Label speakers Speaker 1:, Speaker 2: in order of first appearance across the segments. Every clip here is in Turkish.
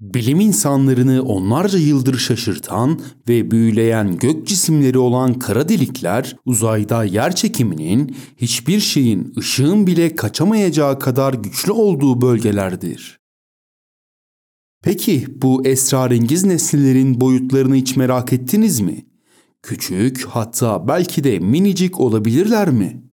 Speaker 1: Bilim insanlarını onlarca yıldır şaşırtan ve büyüleyen gök cisimleri olan kara delikler uzayda yer çekiminin hiçbir şeyin ışığın bile kaçamayacağı kadar güçlü olduğu bölgelerdir. Peki bu esrarengiz nesnelerin boyutlarını hiç merak ettiniz mi? Küçük hatta belki de minicik olabilirler mi?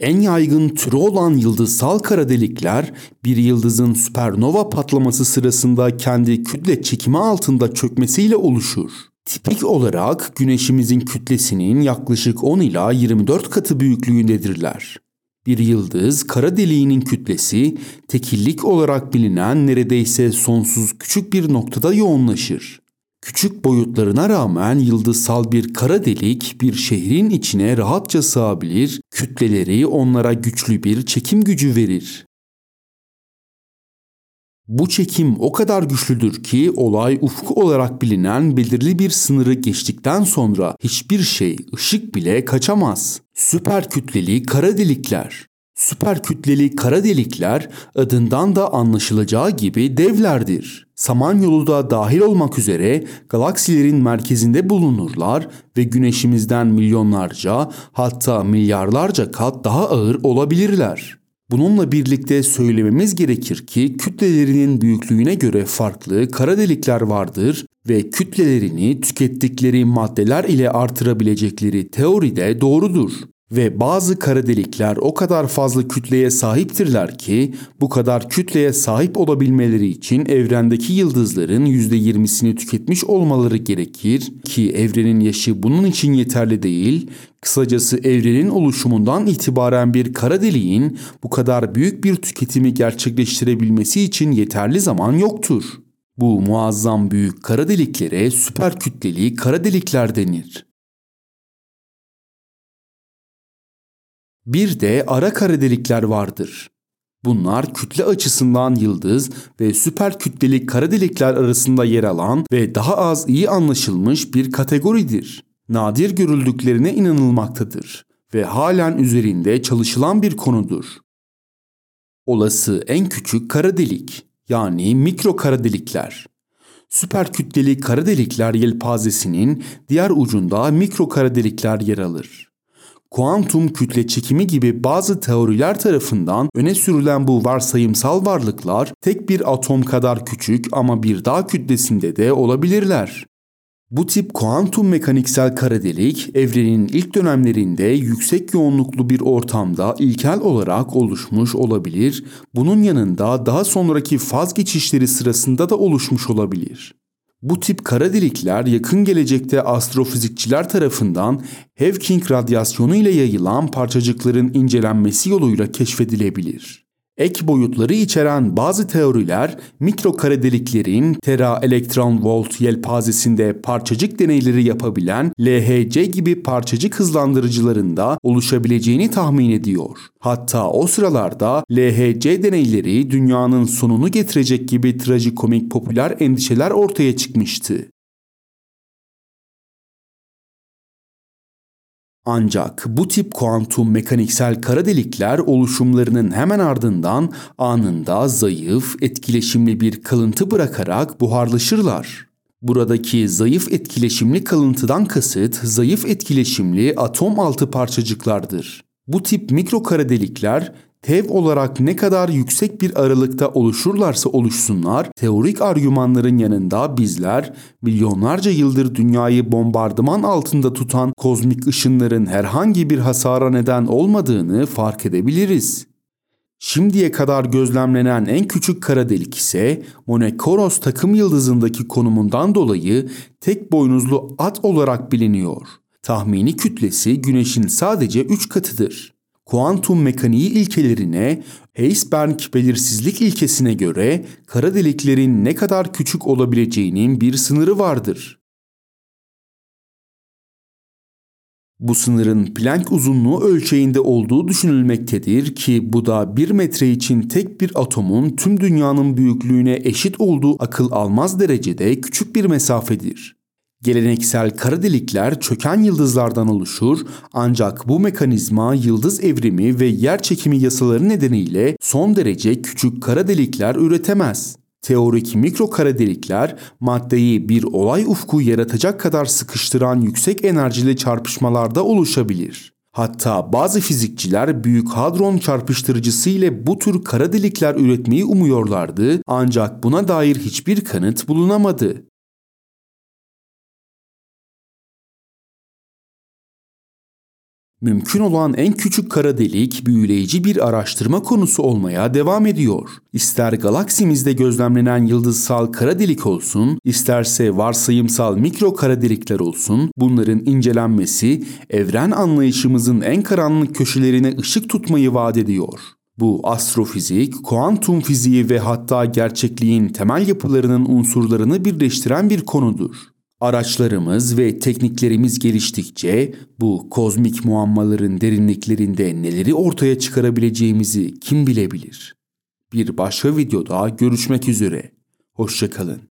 Speaker 1: En yaygın türü olan yıldızsal kara delikler bir yıldızın süpernova patlaması sırasında kendi kütle çekimi altında çökmesiyle oluşur. Tipik olarak güneşimizin kütlesinin yaklaşık 10 ila 24 katı büyüklüğündedirler. Bir yıldız kara deliğinin kütlesi tekillik olarak bilinen neredeyse sonsuz küçük bir noktada yoğunlaşır. Küçük boyutlarına rağmen yıldızsal bir kara delik bir şehrin içine rahatça sığabilir, kütleleri onlara güçlü bir çekim gücü verir. Bu çekim o kadar güçlüdür ki olay ufku olarak bilinen belirli bir sınırı geçtikten sonra hiçbir şey ışık bile kaçamaz. Süper kütleli kara delikler. Süper kütleli kara delikler adından da anlaşılacağı gibi devlerdir. Samanyolu da dahil olmak üzere galaksilerin merkezinde bulunurlar ve güneşimizden milyonlarca hatta milyarlarca kat daha ağır olabilirler. Bununla birlikte söylememiz gerekir ki kütlelerinin büyüklüğüne göre farklı kara delikler vardır ve kütlelerini tükettikleri maddeler ile artırabilecekleri teori de doğrudur. Ve bazı kara delikler o kadar fazla kütleye sahiptirler ki bu kadar kütleye sahip olabilmeleri için evrendeki yıldızların %20'sini tüketmiş olmaları gerekir ki evrenin yaşı bunun için yeterli değil. Kısacası evrenin oluşumundan itibaren bir kara deliğin bu kadar büyük bir tüketimi gerçekleştirebilmesi için yeterli zaman yoktur. Bu muazzam büyük kara deliklere süper kütleli kara delikler denir. Bir de ara kara delikler vardır. Bunlar kütle açısından yıldız ve süper kütleli kara delikler arasında yer alan ve daha az iyi anlaşılmış bir kategoridir. Nadir görüldüklerine inanılmaktadır ve halen üzerinde çalışılan bir konudur. Olası en küçük kara delik yani mikro kara delikler. Süper kütleli kara delikler yelpazesinin diğer ucunda mikro kara delikler yer alır kuantum kütle çekimi gibi bazı teoriler tarafından öne sürülen bu varsayımsal varlıklar tek bir atom kadar küçük ama bir dağ kütlesinde de olabilirler. Bu tip kuantum mekaniksel kara delik evrenin ilk dönemlerinde yüksek yoğunluklu bir ortamda ilkel olarak oluşmuş olabilir. Bunun yanında daha sonraki faz geçişleri sırasında da oluşmuş olabilir. Bu tip kara delikler yakın gelecekte astrofizikçiler tarafından Hawking radyasyonu ile yayılan parçacıkların incelenmesi yoluyla keşfedilebilir. Ek boyutları içeren bazı teoriler mikro kara deliklerin tera elektron volt yelpazesinde parçacık deneyleri yapabilen LHC gibi parçacık hızlandırıcılarında oluşabileceğini tahmin ediyor. Hatta o sıralarda LHC deneyleri dünyanın sonunu getirecek gibi trajikomik popüler endişeler ortaya çıkmıştı. Ancak bu tip kuantum mekaniksel kara delikler oluşumlarının hemen ardından anında zayıf, etkileşimli bir kalıntı bırakarak buharlaşırlar. Buradaki zayıf etkileşimli kalıntıdan kasıt zayıf etkileşimli atom altı parçacıklardır. Bu tip mikro kara delikler tev olarak ne kadar yüksek bir aralıkta oluşurlarsa oluşsunlar, teorik argümanların yanında bizler milyonlarca yıldır dünyayı bombardıman altında tutan kozmik ışınların herhangi bir hasara neden olmadığını fark edebiliriz. Şimdiye kadar gözlemlenen en küçük kara delik ise Monekoros takım yıldızındaki konumundan dolayı tek boynuzlu at olarak biliniyor. Tahmini kütlesi Güneş'in sadece 3 katıdır kuantum mekaniği ilkelerine, Heisberg belirsizlik ilkesine göre kara deliklerin ne kadar küçük olabileceğinin bir sınırı vardır. Bu sınırın Planck uzunluğu ölçeğinde olduğu düşünülmektedir ki bu da 1 metre için tek bir atomun tüm dünyanın büyüklüğüne eşit olduğu akıl almaz derecede küçük bir mesafedir. Geleneksel kara delikler çöken yıldızlardan oluşur ancak bu mekanizma yıldız evrimi ve yer çekimi yasaları nedeniyle son derece küçük kara delikler üretemez. Teorik mikro kara delikler maddeyi bir olay ufku yaratacak kadar sıkıştıran yüksek enerjili çarpışmalarda oluşabilir. Hatta bazı fizikçiler büyük hadron çarpıştırıcısı ile bu tür kara delikler üretmeyi umuyorlardı ancak buna dair hiçbir kanıt bulunamadı. Mümkün olan en küçük kara delik büyüleyici bir araştırma konusu olmaya devam ediyor. İster galaksimizde gözlemlenen yıldızsal kara delik olsun, isterse varsayımsal mikro kara delikler olsun, bunların incelenmesi evren anlayışımızın en karanlık köşelerine ışık tutmayı vaat ediyor. Bu astrofizik, kuantum fiziği ve hatta gerçekliğin temel yapılarının unsurlarını birleştiren bir konudur. Araçlarımız ve tekniklerimiz geliştikçe bu kozmik muammaların derinliklerinde neleri ortaya çıkarabileceğimizi kim bilebilir? Bir başka videoda görüşmek üzere. Hoşçakalın.